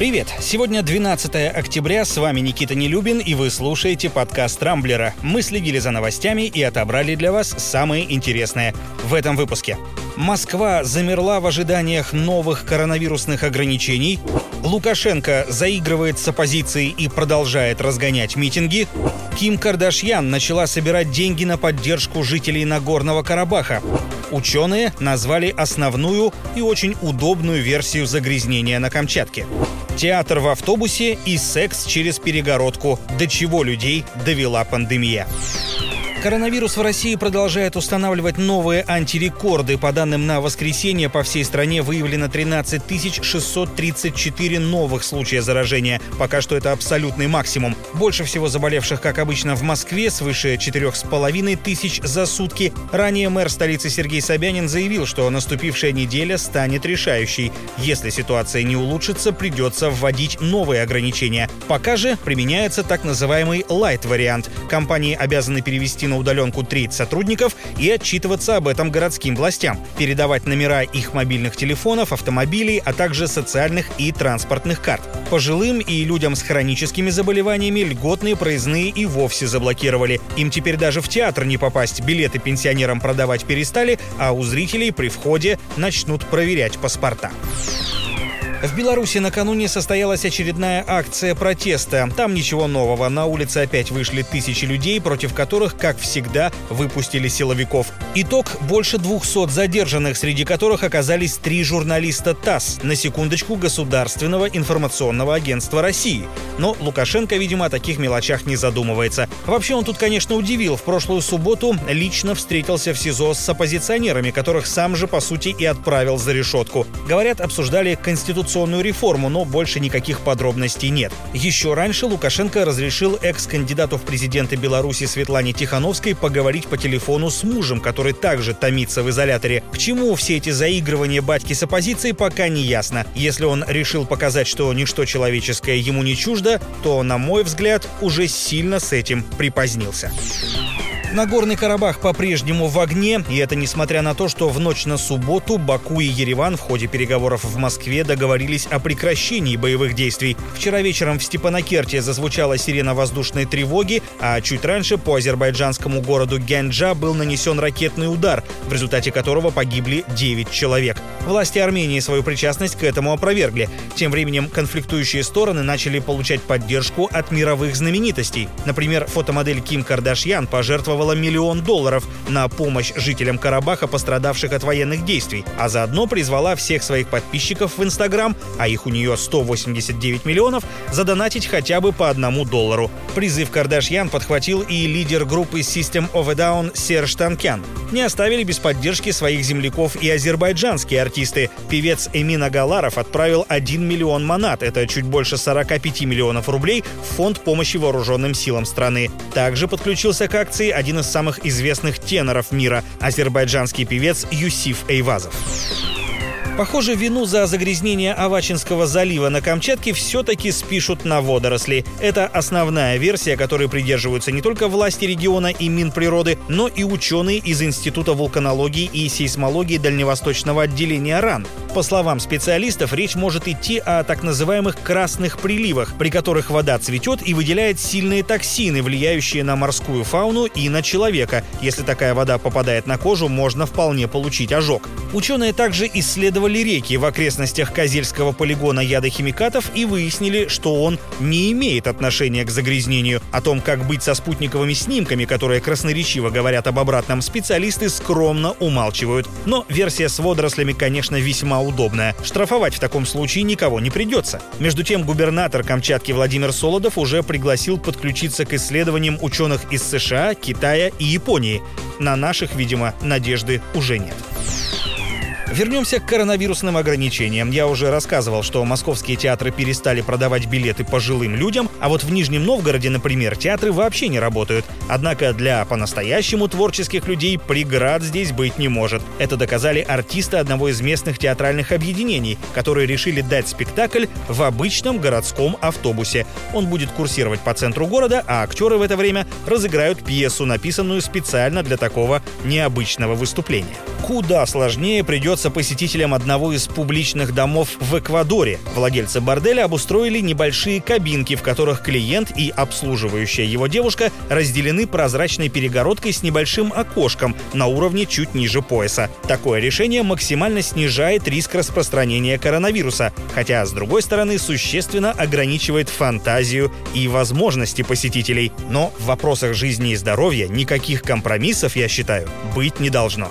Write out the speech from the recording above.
Привет! Сегодня 12 октября, с вами Никита Нелюбин, и вы слушаете подкаст «Рамблера». Мы следили за новостями и отобрали для вас самые интересные в этом выпуске. Москва замерла в ожиданиях новых коронавирусных ограничений. Лукашенко заигрывает с оппозицией и продолжает разгонять митинги. Ким Кардашьян начала собирать деньги на поддержку жителей Нагорного Карабаха. Ученые назвали основную и очень удобную версию загрязнения на Камчатке. Театр в автобусе и секс через перегородку. До чего людей довела пандемия. Коронавирус в России продолжает устанавливать новые антирекорды. По данным на воскресенье, по всей стране выявлено 13 634 новых случая заражения. Пока что это абсолютный максимум. Больше всего заболевших, как обычно, в Москве, свыше 4,5 тысяч за сутки. Ранее мэр столицы Сергей Собянин заявил, что наступившая неделя станет решающей. Если ситуация не улучшится, придется вводить новые ограничения. Пока же применяется так называемый light-вариант. Компании обязаны перевести на удаленку треть сотрудников и отчитываться об этом городским властям, передавать номера их мобильных телефонов, автомобилей, а также социальных и транспортных карт. Пожилым и людям с хроническими заболеваниями льготные проездные и вовсе заблокировали. Им теперь даже в театр не попасть, билеты пенсионерам продавать перестали, а у зрителей при входе начнут проверять паспорта. В Беларуси накануне состоялась очередная акция протеста. Там ничего нового. На улице опять вышли тысячи людей, против которых, как всегда, выпустили силовиков. Итог – больше 200 задержанных, среди которых оказались три журналиста ТАСС, на секундочку Государственного информационного агентства России. Но Лукашенко, видимо, о таких мелочах не задумывается. Вообще он тут, конечно, удивил. В прошлую субботу лично встретился в СИЗО с оппозиционерами, которых сам же, по сути, и отправил за решетку. Говорят, обсуждали конституцию конституционную реформу, но больше никаких подробностей нет. Еще раньше Лукашенко разрешил экс-кандидату в президенты Беларуси Светлане Тихановской поговорить по телефону с мужем, который также томится в изоляторе. К чему все эти заигрывания батьки с оппозицией, пока не ясно. Если он решил показать, что ничто человеческое ему не чуждо, то, на мой взгляд, уже сильно с этим припозднился. Нагорный Карабах по-прежнему в огне, и это несмотря на то, что в ночь на субботу Баку и Ереван в ходе переговоров в Москве договорились о прекращении боевых действий. Вчера вечером в Степанакерте зазвучала сирена воздушной тревоги, а чуть раньше по азербайджанскому городу Гянджа был нанесен ракетный удар, в результате которого погибли 9 человек. Власти Армении свою причастность к этому опровергли. Тем временем конфликтующие стороны начали получать поддержку от мировых знаменитостей. Например, фотомодель Ким Кардашьян пожертвовала пожертвовала миллион долларов на помощь жителям Карабаха, пострадавших от военных действий, а заодно призвала всех своих подписчиков в Инстаграм, а их у нее 189 миллионов, задонатить хотя бы по одному доллару. Призыв Кардашьян подхватил и лидер группы System of a Down Серж Танкян. Не оставили без поддержки своих земляков и азербайджанские артисты. Певец Эмин Агаларов отправил 1 миллион манат, это чуть больше 45 миллионов рублей, в фонд помощи вооруженным силам страны. Также подключился к акции один один из самых известных теноров мира – азербайджанский певец Юсиф Эйвазов. Похоже, вину за загрязнение Авачинского залива на Камчатке все-таки спишут на водоросли. Это основная версия, которой придерживаются не только власти региона и Минприроды, но и ученые из Института вулканологии и сейсмологии Дальневосточного отделения РАН. По словам специалистов, речь может идти о так называемых красных приливах, при которых вода цветет и выделяет сильные токсины, влияющие на морскую фауну и на человека. Если такая вода попадает на кожу, можно вполне получить ожог. Ученые также исследовали исследовали реки в окрестностях Козельского полигона ядохимикатов и выяснили, что он не имеет отношения к загрязнению. О том, как быть со спутниковыми снимками, которые красноречиво говорят об обратном, специалисты скромно умалчивают. Но версия с водорослями, конечно, весьма удобная. Штрафовать в таком случае никого не придется. Между тем, губернатор Камчатки Владимир Солодов уже пригласил подключиться к исследованиям ученых из США, Китая и Японии. На наших, видимо, надежды уже нет. Вернемся к коронавирусным ограничениям. Я уже рассказывал, что московские театры перестали продавать билеты пожилым людям, а вот в Нижнем Новгороде, например, театры вообще не работают. Однако для по-настоящему творческих людей преград здесь быть не может. Это доказали артисты одного из местных театральных объединений, которые решили дать спектакль в обычном городском автобусе. Он будет курсировать по центру города, а актеры в это время разыграют пьесу, написанную специально для такого необычного выступления. Куда сложнее придется посетителям одного из публичных домов в Эквадоре. Владельцы борделя обустроили небольшие кабинки, в которых клиент и обслуживающая его девушка разделены прозрачной перегородкой с небольшим окошком на уровне чуть ниже пояса. Такое решение максимально снижает риск распространения коронавируса, хотя, с другой стороны, существенно ограничивает фантазию и возможности посетителей. Но в вопросах жизни и здоровья никаких компромиссов, я считаю, быть не должно.